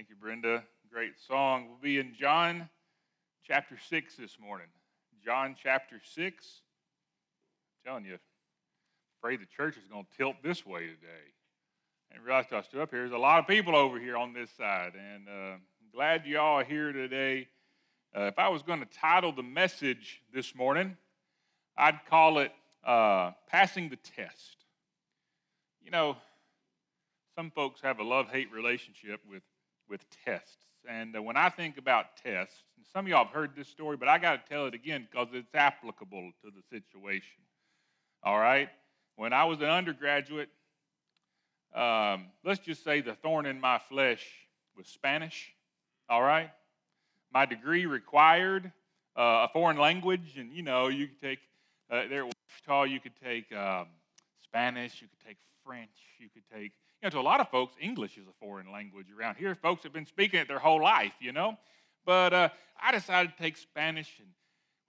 Thank you, Brenda. Great song. We'll be in John chapter 6 this morning. John chapter 6. I'm telling you, I'm afraid the church is going to tilt this way today. And realized I stood up here. There's a lot of people over here on this side. And uh, I'm glad you all are here today. Uh, if I was going to title the message this morning, I'd call it uh, Passing the Test. You know, some folks have a love hate relationship with with tests. And uh, when I think about tests, some of y'all have heard this story, but I got to tell it again because it's applicable to the situation. All right? When I was an undergraduate, um, let's just say the thorn in my flesh was Spanish. All right? My degree required uh, a foreign language, and you know, you could take, uh, there at Ouachita, you could take um, Spanish, you could take French, you could take you know, to a lot of folks, English is a foreign language around here. Folks have been speaking it their whole life, you know. But uh, I decided to take Spanish, and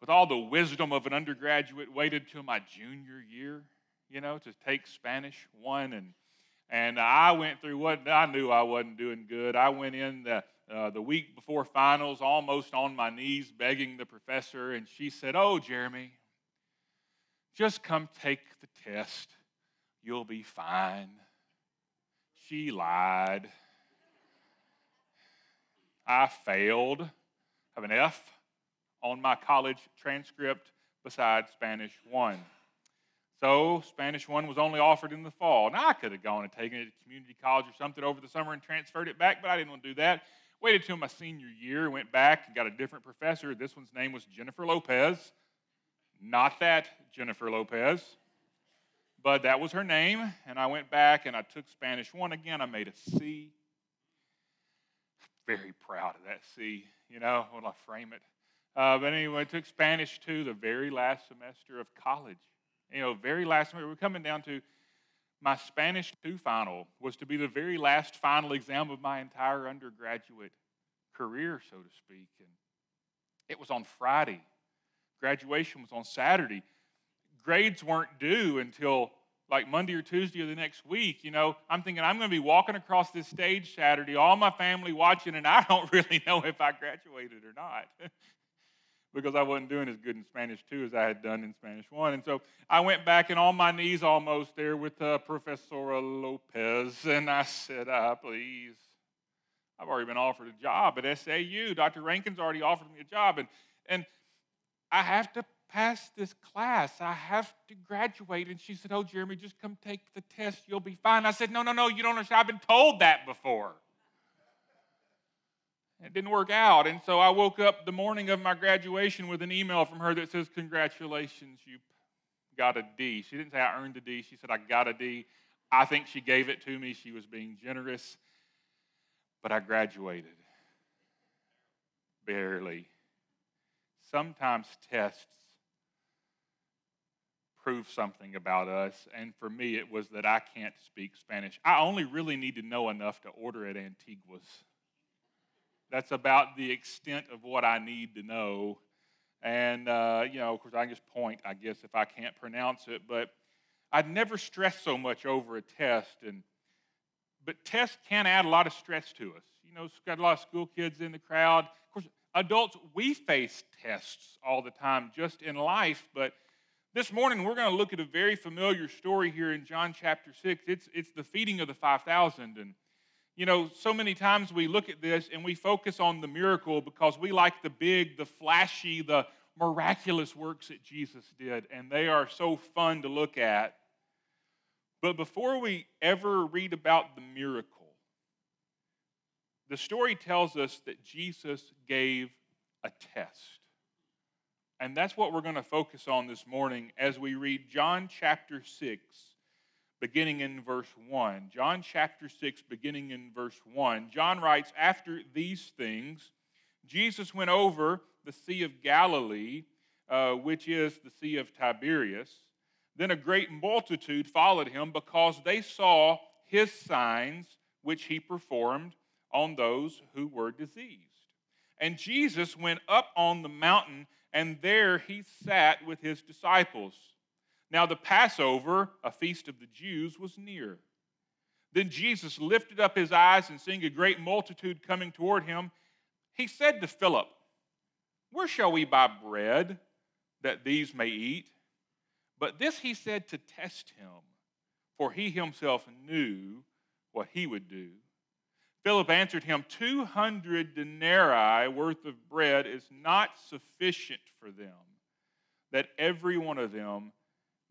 with all the wisdom of an undergraduate, waited till my junior year, you know, to take Spanish one. And and I went through what I knew I wasn't doing good. I went in the uh, the week before finals, almost on my knees, begging the professor, and she said, "Oh, Jeremy, just come take the test. You'll be fine." She lied. I failed. Have an F on my college transcript besides Spanish 1. So, Spanish 1 was only offered in the fall. Now, I could have gone and taken it to community college or something over the summer and transferred it back, but I didn't want to do that. Waited till my senior year, went back and got a different professor. This one's name was Jennifer Lopez. Not that Jennifer Lopez but that was her name. And I went back and I took Spanish 1 again. I made a C. Very proud of that C, you know, when I frame it. Uh, but anyway, I took Spanish 2 the very last semester of college. You know, very last semester. We're coming down to my Spanish 2 final was to be the very last final exam of my entire undergraduate career, so to speak. And it was on Friday. Graduation was on Saturday grades weren't due until like Monday or Tuesday of the next week, you know, I'm thinking I'm going to be walking across this stage Saturday, all my family watching, and I don't really know if I graduated or not. because I wasn't doing as good in Spanish 2 as I had done in Spanish 1. And so I went back and on my knees almost there with uh, Professor Lopez, and I said, uh, please, I've already been offered a job at SAU. Dr. Rankin's already offered me a job, and, and I have to pass this class. I have to graduate. And she said, Oh, Jeremy, just come take the test. You'll be fine. I said, No, no, no, you don't understand. I've been told that before. It didn't work out. And so I woke up the morning of my graduation with an email from her that says, Congratulations, you got a D. She didn't say I earned a D. She said, I got a D. I think she gave it to me. She was being generous. But I graduated. Barely. Sometimes tests prove something about us. And for me, it was that I can't speak Spanish. I only really need to know enough to order at Antigua's. That's about the extent of what I need to know. And, uh, you know, of course, I can just point, I guess, if I can't pronounce it. But I'd never stressed so much over a test. And, but tests can add a lot of stress to us. You know, got a lot of school kids in the crowd. Of course, adults, we face tests all the time just in life, but this morning, we're going to look at a very familiar story here in John chapter 6. It's, it's the feeding of the 5,000. And, you know, so many times we look at this and we focus on the miracle because we like the big, the flashy, the miraculous works that Jesus did. And they are so fun to look at. But before we ever read about the miracle, the story tells us that Jesus gave a test. And that's what we're going to focus on this morning as we read John chapter 6, beginning in verse 1. John chapter 6, beginning in verse 1. John writes, After these things, Jesus went over the Sea of Galilee, uh, which is the Sea of Tiberias. Then a great multitude followed him because they saw his signs which he performed on those who were diseased. And Jesus went up on the mountain and there he sat with his disciples. Now, the Passover, a feast of the Jews, was near. Then Jesus lifted up his eyes and seeing a great multitude coming toward him, he said to Philip, Where shall we buy bread that these may eat? But this he said to test him, for he himself knew what he would do. Philip answered him, 200 denarii worth of bread is not sufficient for them, that every one of them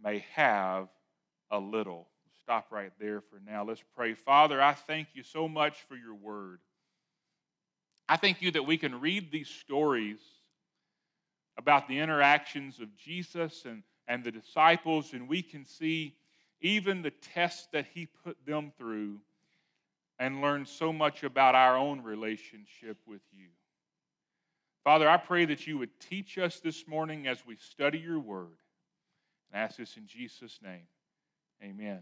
may have a little. Stop right there for now. Let's pray. Father, I thank you so much for your word. I thank you that we can read these stories about the interactions of Jesus and, and the disciples, and we can see even the tests that he put them through and learn so much about our own relationship with you. Father, I pray that you would teach us this morning as we study your word. And ask this in Jesus' name. Amen.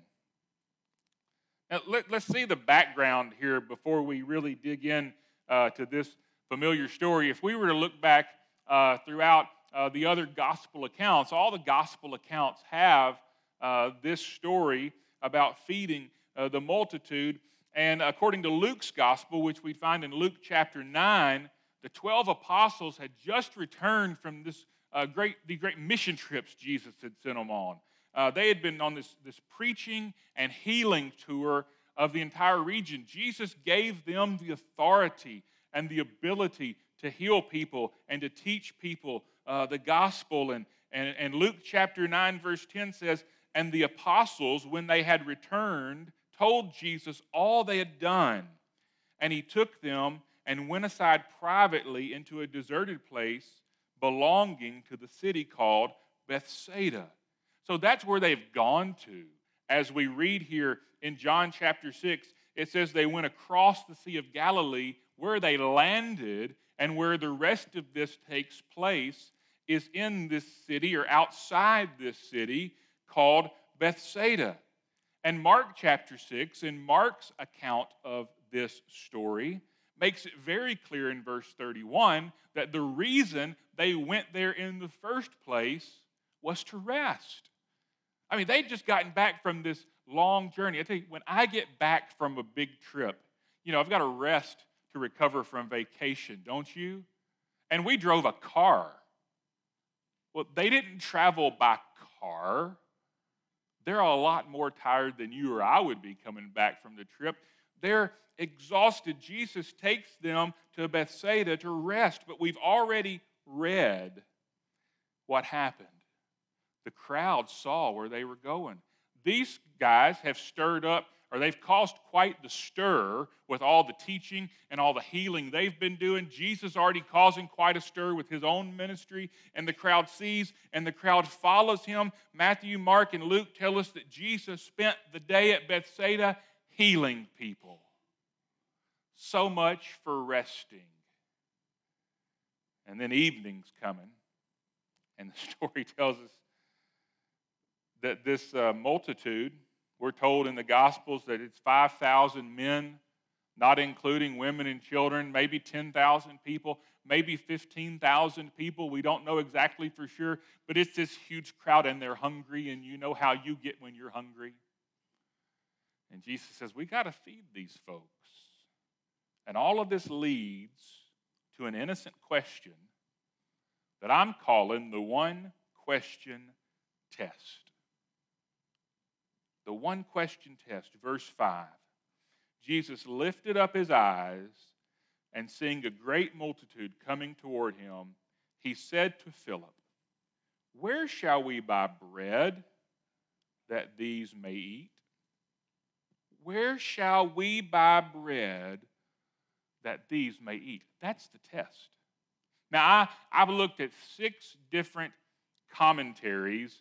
Now, let, us see the background here before we really dig in uh, to this familiar story. If we were to look back uh, throughout uh, the other gospel accounts, all the gospel accounts have uh, this story about feeding uh, the multitude. And according to Luke's gospel, which we find in Luke chapter 9, the 12 apostles had just returned from this uh, great, the great mission trips Jesus had sent them on. Uh, they had been on this, this preaching and healing tour of the entire region. Jesus gave them the authority and the ability to heal people and to teach people uh, the gospel. And, and, and Luke chapter 9, verse 10 says, And the apostles, when they had returned, told Jesus all they had done. And he took them and went aside privately into a deserted place belonging to the city called Bethsaida. So that's where they've gone to. As we read here in John chapter 6, it says they went across the Sea of Galilee where they landed and where the rest of this takes place is in this city or outside this city called Bethsaida. And Mark chapter 6, in Mark's account of this story, makes it very clear in verse 31 that the reason they went there in the first place was to rest. I mean, they'd just gotten back from this long journey. I tell you, when I get back from a big trip, you know, I've got to rest to recover from vacation, don't you? And we drove a car. Well, they didn't travel by car. They're a lot more tired than you or I would be coming back from the trip. They're exhausted. Jesus takes them to Bethsaida to rest, but we've already read what happened. The crowd saw where they were going. These guys have stirred up, or they've caused quite the stir with all the teaching and all the healing they've been doing. Jesus already causing quite a stir with his own ministry, and the crowd sees and the crowd follows him. Matthew, Mark, and Luke tell us that Jesus spent the day at Bethsaida healing people. So much for resting. And then evening's coming, and the story tells us that this uh, multitude, we're told in the Gospels that it's 5,000 men, not including women and children, maybe 10,000 people, maybe 15,000 people. We don't know exactly for sure, but it's this huge crowd and they're hungry, and you know how you get when you're hungry. And Jesus says, We got to feed these folks. And all of this leads to an innocent question that I'm calling the one question test. The one question test, verse 5. Jesus lifted up his eyes and seeing a great multitude coming toward him, he said to Philip, Where shall we buy bread that these may eat? Where shall we buy bread that these may eat? That's the test. Now, I, I've looked at six different commentaries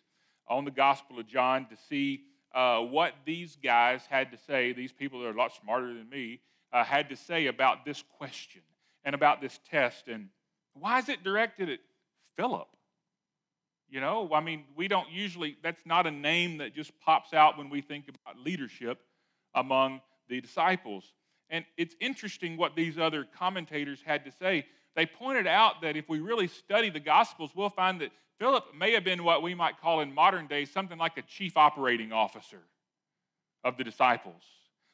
on the Gospel of John to see uh, what these guys had to say, these people that are a lot smarter than me, uh, had to say about this question and about this test. And why is it directed at Philip? You know, I mean, we don't usually, that's not a name that just pops out when we think about leadership among the disciples. And it's interesting what these other commentators had to say. They pointed out that if we really study the Gospels, we'll find that Philip may have been what we might call in modern days something like a chief operating officer of the disciples.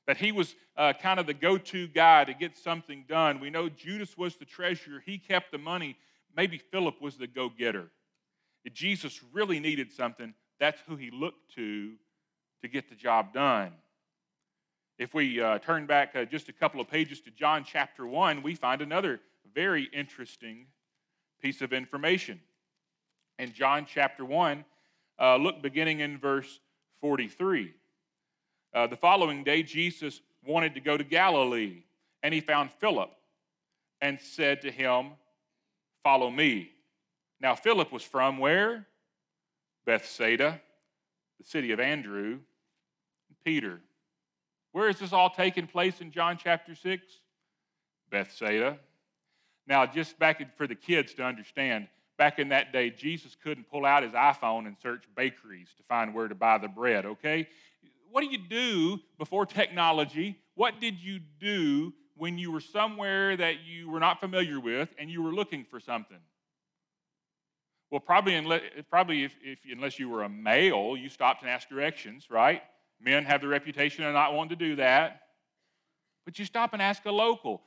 that he was uh, kind of the go to guy to get something done. We know Judas was the treasurer, he kept the money. Maybe Philip was the go getter. If Jesus really needed something, that's who he looked to to get the job done. If we uh, turn back uh, just a couple of pages to John chapter 1, we find another very interesting piece of information. In John chapter 1, uh, look beginning in verse 43. Uh, the following day, Jesus wanted to go to Galilee, and he found Philip and said to him, Follow me. Now, Philip was from where? Bethsaida, the city of Andrew and Peter. Where is this all taking place in John chapter 6? Bethsaida. Now, just back for the kids to understand, back in that day, Jesus couldn't pull out his iPhone and search bakeries to find where to buy the bread, okay? what do you do before technology? What did you do when you were somewhere that you were not familiar with and you were looking for something? Well, probably, unless, probably if, if, unless you were a male, you stopped and asked directions, right? Men have the reputation of not wanting to do that. But you stop and ask a local.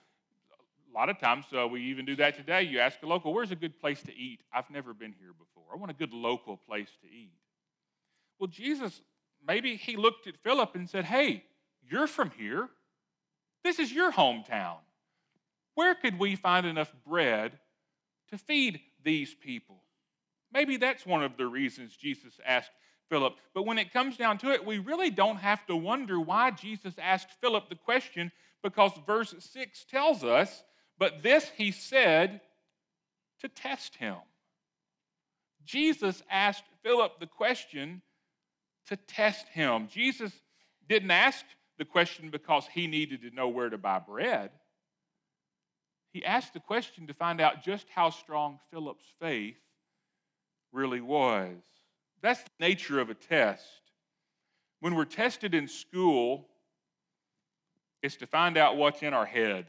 Lot of times, uh, we even do that today. You ask a local, where's a good place to eat? I've never been here before. I want a good local place to eat. Well, Jesus maybe he looked at Philip and said, Hey, you're from here. This is your hometown. Where could we find enough bread to feed these people? Maybe that's one of the reasons Jesus asked Philip. But when it comes down to it, we really don't have to wonder why Jesus asked Philip the question because verse 6 tells us, but this he said to test him. Jesus asked Philip the question to test him. Jesus didn't ask the question because he needed to know where to buy bread. He asked the question to find out just how strong Philip's faith really was. That's the nature of a test. When we're tested in school, it's to find out what's in our head.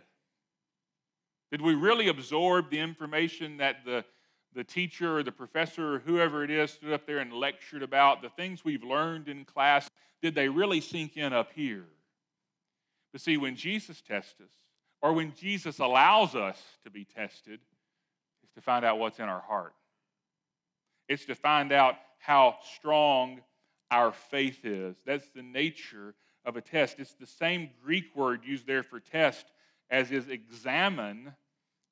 Did we really absorb the information that the the teacher or the professor or whoever it is stood up there and lectured about the things we've learned in class, did they really sink in up here? But see, when Jesus tests us, or when Jesus allows us to be tested, is to find out what's in our heart. It's to find out how strong our faith is. That's the nature of a test. It's the same Greek word used there for test as is examine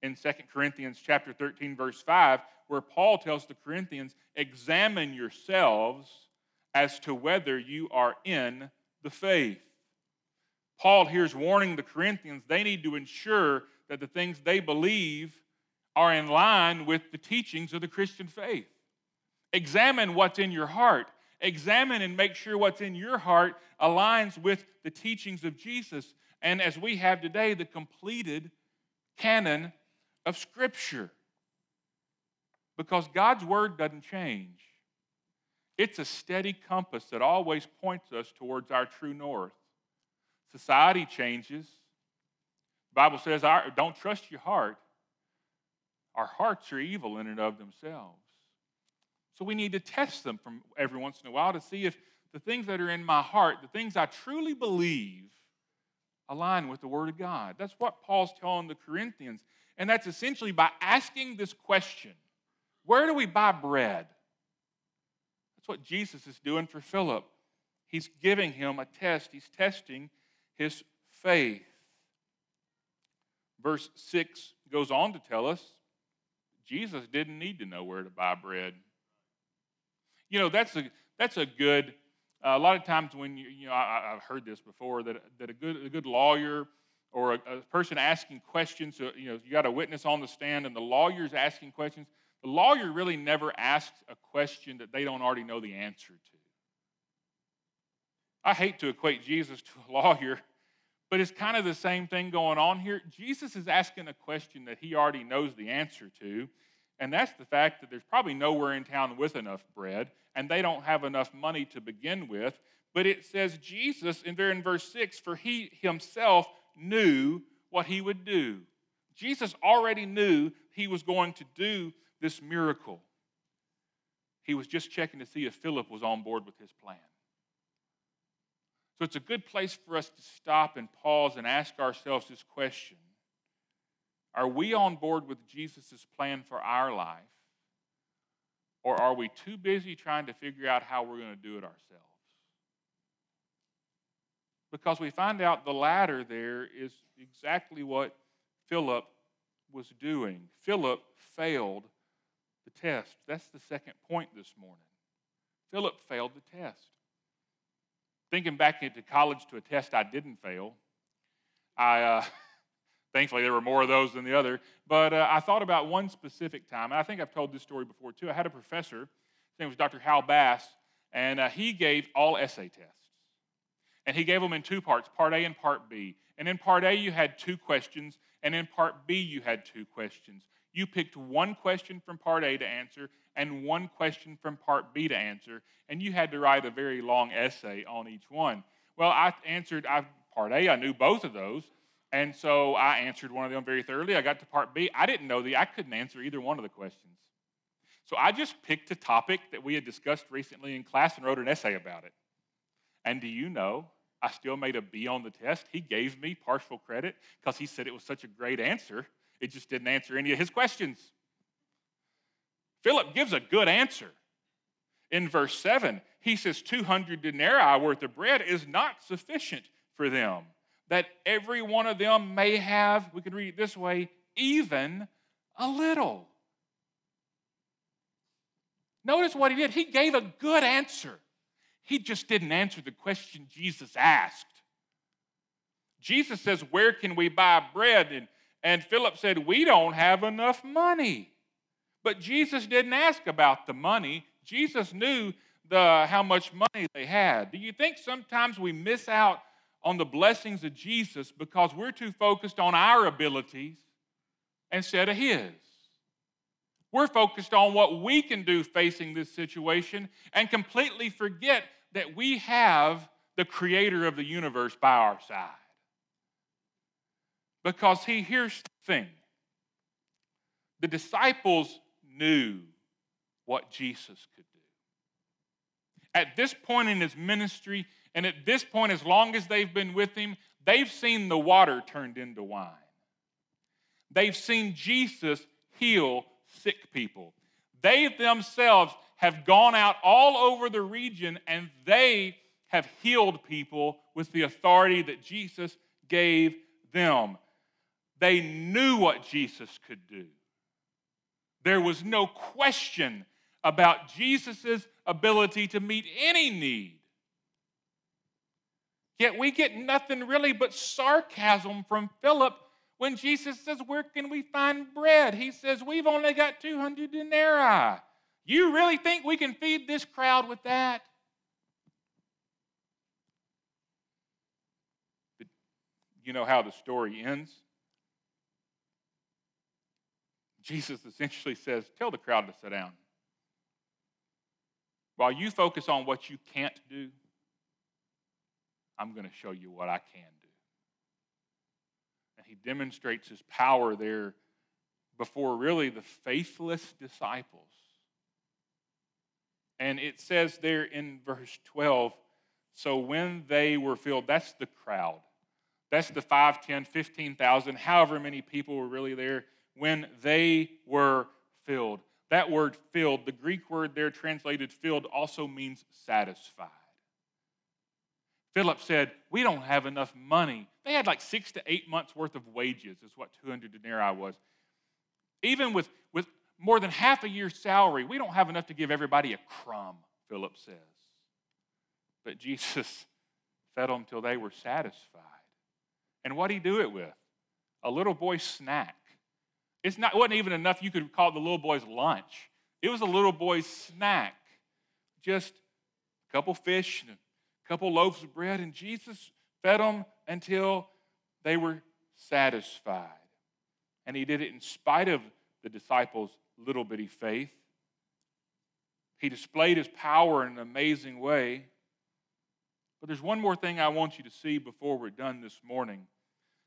in 2 Corinthians chapter 13 verse 5 where Paul tells the Corinthians, "Examine yourselves as to whether you are in the faith." Paul here's warning the Corinthians they need to ensure that the things they believe are in line with the teachings of the Christian faith. Examine what's in your heart. Examine and make sure what's in your heart aligns with the teachings of Jesus. And as we have today, the completed canon of Scripture. Because God's Word doesn't change, it's a steady compass that always points us towards our true north. Society changes. The Bible says, don't trust your heart. Our hearts are evil in and of themselves. So we need to test them from every once in a while to see if the things that are in my heart, the things I truly believe, align with the Word of God. That's what Paul's telling the Corinthians. And that's essentially by asking this question Where do we buy bread? That's what Jesus is doing for Philip. He's giving him a test, he's testing his faith. Verse 6 goes on to tell us Jesus didn't need to know where to buy bread. You know, that's a, that's a good, Uh, a lot of times when you, you know, I, have heard this before that, that a, good, a good lawyer or a, a person asking questions. So, you know, you got a witness on the stand and the lawyer's asking questions. The lawyer really never asks a question that they don't already know the answer to. I hate to equate Jesus to a lawyer, but it's kind of the same thing going on here. Jesus is asking a question that he already knows the answer to, and that's the fact that there's probably nowhere in town with enough bread, and they don't have enough money to begin with. But it says Jesus, in there in verse 6, for he himself knew what he would do. Jesus already knew he was going to do this miracle. He was just checking to see if Philip was on board with his plan. So it's a good place for us to stop and pause and ask ourselves this question Are we on board with Jesus' plan for our life? Or are we too busy trying to figure out how we're going to do it ourselves? Because we find out the latter there is exactly what Philip was doing. Philip failed the test. That's the second point this morning. Philip failed the test. Thinking back into college to a test I didn't fail, I uh, thankfully there were more of those than the other. But uh, I thought about one specific time, and I think I've told this story before too. I had a professor, his name was Dr. Hal Bass, and uh, he gave all essay tests. And he gave them in two parts, part A and part B. And in part A, you had two questions, and in part B, you had two questions. You picked one question from part A to answer and one question from part B to answer, and you had to write a very long essay on each one. Well, I answered I, part A, I knew both of those, and so I answered one of them very thoroughly. I got to part B. I didn't know the I couldn't answer either one of the questions. So I just picked a topic that we had discussed recently in class and wrote an essay about it. And do you know I still made a B on the test. He gave me partial credit because he said it was such a great answer. It just didn't answer any of his questions. Philip gives a good answer. In verse 7, he says, 200 denarii worth of bread is not sufficient for them, that every one of them may have, we could read it this way, even a little. Notice what he did. He gave a good answer. He just didn't answer the question Jesus asked. Jesus says, Where can we buy bread? And, and Philip said, We don't have enough money. But Jesus didn't ask about the money. Jesus knew the, how much money they had. Do you think sometimes we miss out on the blessings of Jesus because we're too focused on our abilities instead of His? We're focused on what we can do facing this situation and completely forget that we have the creator of the universe by our side. Because he, here's the thing the disciples knew what Jesus could do. At this point in his ministry, and at this point, as long as they've been with him, they've seen the water turned into wine. They've seen Jesus heal sick people. They themselves have gone out all over the region and they have healed people with the authority that Jesus gave them. They knew what Jesus could do. There was no question about Jesus' ability to meet any need. Yet we get nothing really but sarcasm from Philip when Jesus says, Where can we find bread? He says, We've only got 200 denarii. You really think we can feed this crowd with that? But you know how the story ends? Jesus essentially says, Tell the crowd to sit down. While you focus on what you can't do, I'm going to show you what I can do. And he demonstrates his power there before really the faithless disciples. And it says there in verse 12, so when they were filled, that's the crowd. That's the 5, 10, 15,000, however many people were really there, when they were filled. That word filled, the Greek word there translated filled, also means satisfied. Philip said, We don't have enough money. They had like six to eight months worth of wages, is what 200 denarii was. Even with, with more than half a year's salary. We don't have enough to give everybody a crumb, Philip says. But Jesus fed them till they were satisfied. And what did he do it with? A little boy's snack. It's not, it wasn't even enough you could call it the little boy's lunch. It was a little boy's snack. Just a couple fish and a couple loaves of bread, and Jesus fed them until they were satisfied. And he did it in spite of the disciples' little bitty faith. He displayed his power in an amazing way. But there's one more thing I want you to see before we're done this morning.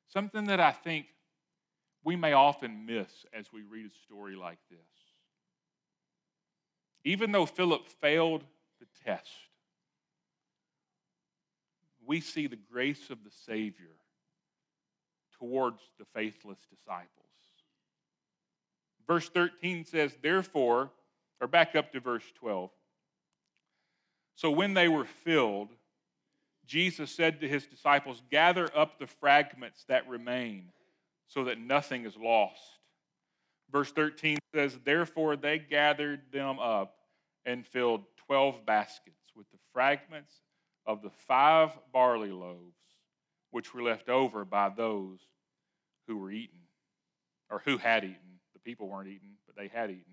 Something that I think we may often miss as we read a story like this. Even though Philip failed the test, we see the grace of the Savior towards the faithless disciples. Verse 13 says, Therefore, or back up to verse 12. So when they were filled, Jesus said to his disciples, Gather up the fragments that remain so that nothing is lost. Verse 13 says, Therefore they gathered them up and filled 12 baskets with the fragments of the five barley loaves which were left over by those who were eaten, or who had eaten. The people weren't eating, but they had eaten.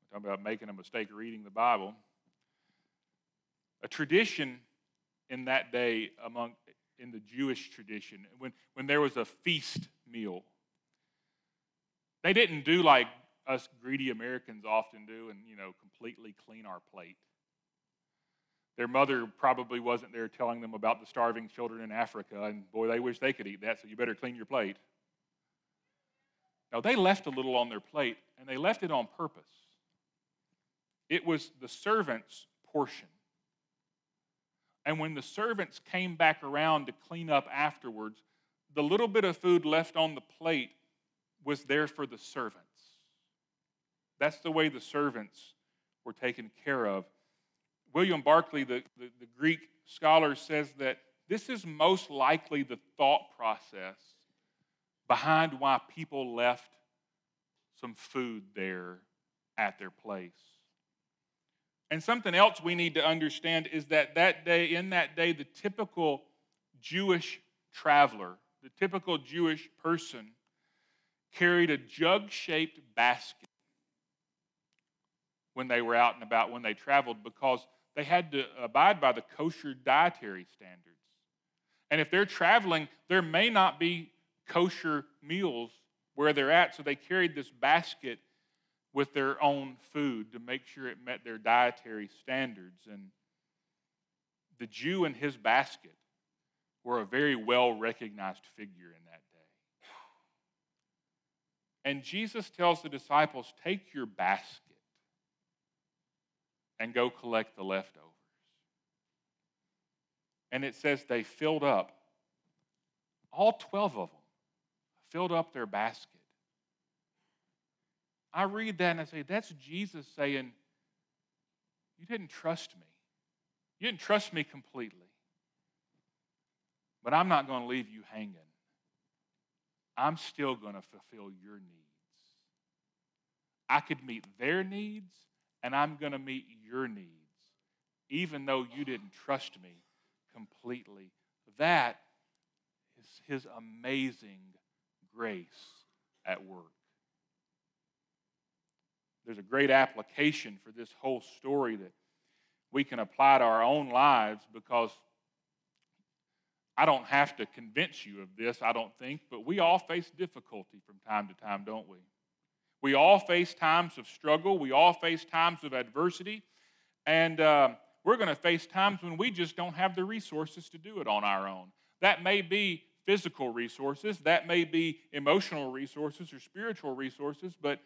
We're talking about making a mistake reading the Bible. A tradition in that day among in the Jewish tradition, when, when there was a feast meal, they didn't do like us greedy Americans often do and, you know, completely clean our plate. Their mother probably wasn't there telling them about the starving children in Africa, and boy, they wish they could eat that, so you better clean your plate. Now, they left a little on their plate, and they left it on purpose. It was the servant's portion. And when the servants came back around to clean up afterwards, the little bit of food left on the plate was there for the servants. That's the way the servants were taken care of. William Barclay, the, the, the Greek scholar, says that this is most likely the thought process behind why people left some food there at their place. And something else we need to understand is that that day, in that day, the typical Jewish traveler, the typical Jewish person, carried a jug shaped basket when they were out and about, when they traveled, because they had to abide by the kosher dietary standards. And if they're traveling, there may not be kosher meals where they're at, so they carried this basket with their own food to make sure it met their dietary standards. And the Jew and his basket were a very well recognized figure in that day. And Jesus tells the disciples, Take your basket and go collect the leftovers. And it says they filled up, all 12 of them filled up their basket. I read that and I say, that's Jesus saying, You didn't trust me. You didn't trust me completely. But I'm not going to leave you hanging. I'm still going to fulfill your needs. I could meet their needs, and I'm going to meet your needs, even though you didn't trust me completely. That is his amazing grace at work. There's a great application for this whole story that we can apply to our own lives because I don't have to convince you of this, I don't think, but we all face difficulty from time to time, don't we? We all face times of struggle. We all face times of adversity. And uh, we're going to face times when we just don't have the resources to do it on our own. That may be physical resources, that may be emotional resources or spiritual resources, but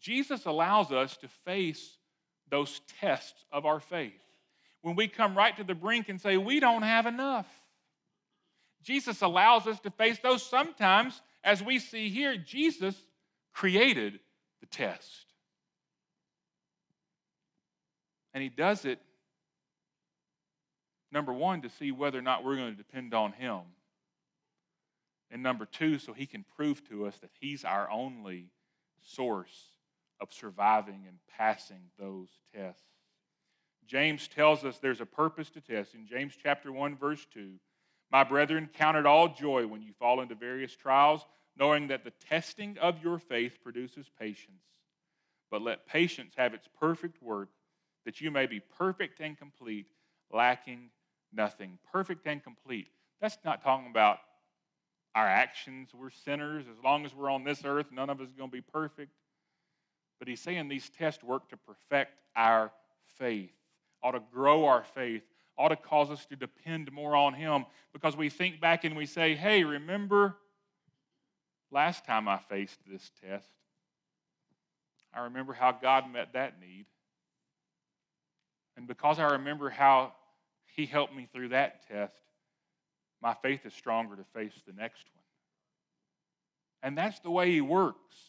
Jesus allows us to face those tests of our faith. When we come right to the brink and say, we don't have enough. Jesus allows us to face those sometimes, as we see here, Jesus created the test. And he does it, number one, to see whether or not we're going to depend on him. And number two, so he can prove to us that he's our only source of surviving and passing those tests. James tells us there's a purpose to test. In James chapter 1, verse 2, my brethren, count it all joy when you fall into various trials knowing that the testing of your faith produces patience. But let patience have its perfect work, that you may be perfect and complete, lacking nothing. Perfect and complete. That's not talking about our actions. We're sinners. As long as we're on this earth, none of us is going to be perfect. But he's saying these tests work to perfect our faith, ought to grow our faith, ought to cause us to depend more on him because we think back and we say, hey, remember Last time I faced this test, I remember how God met that need. And because I remember how He helped me through that test. My faith is stronger to face the next one. And that's the way He works.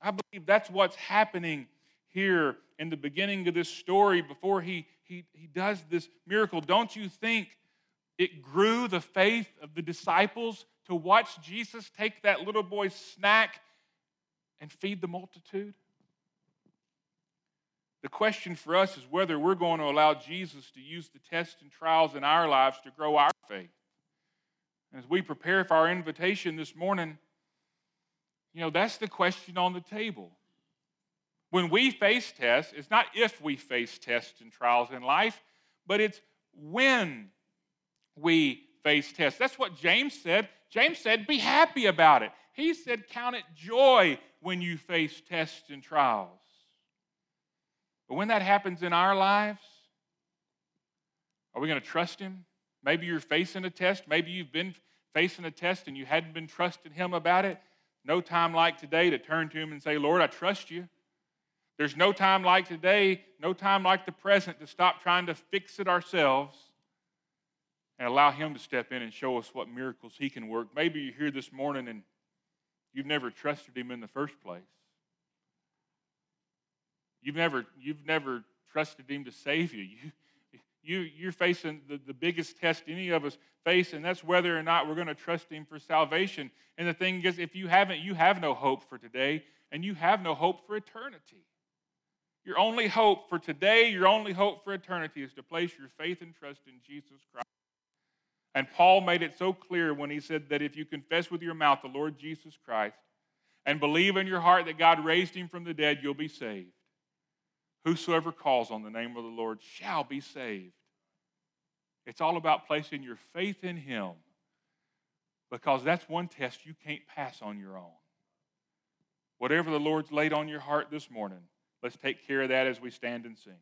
I believe that's what's happening here in the beginning of this story before he, he, he does this miracle. Don't you think it grew the faith of the disciples to watch Jesus take that little boy's snack and feed the multitude? The question for us is whether we're going to allow Jesus to use the tests and trials in our lives to grow our faith. As we prepare for our invitation this morning, you know, that's the question on the table. When we face tests, it's not if we face tests and trials in life, but it's when we face tests. That's what James said. James said, be happy about it. He said, count it joy when you face tests and trials. But when that happens in our lives, are we going to trust Him? Maybe you're facing a test. Maybe you've been facing a test and you hadn't been trusting Him about it. No time like today to turn to Him and say, Lord, I trust you. There's no time like today, no time like the present to stop trying to fix it ourselves and allow Him to step in and show us what miracles He can work. Maybe you're here this morning and you've never trusted Him in the first place. You've never, you've never trusted Him to save you. You, you you're facing the, the biggest test any of us face, and that's whether or not we're going to trust Him for salvation. And the thing is, if you haven't, you have no hope for today, and you have no hope for eternity. Your only hope for today, your only hope for eternity is to place your faith and trust in Jesus Christ. And Paul made it so clear when he said that if you confess with your mouth the Lord Jesus Christ and believe in your heart that God raised him from the dead, you'll be saved. Whosoever calls on the name of the Lord shall be saved. It's all about placing your faith in him because that's one test you can't pass on your own. Whatever the Lord's laid on your heart this morning, let's take care of that as we stand and sing.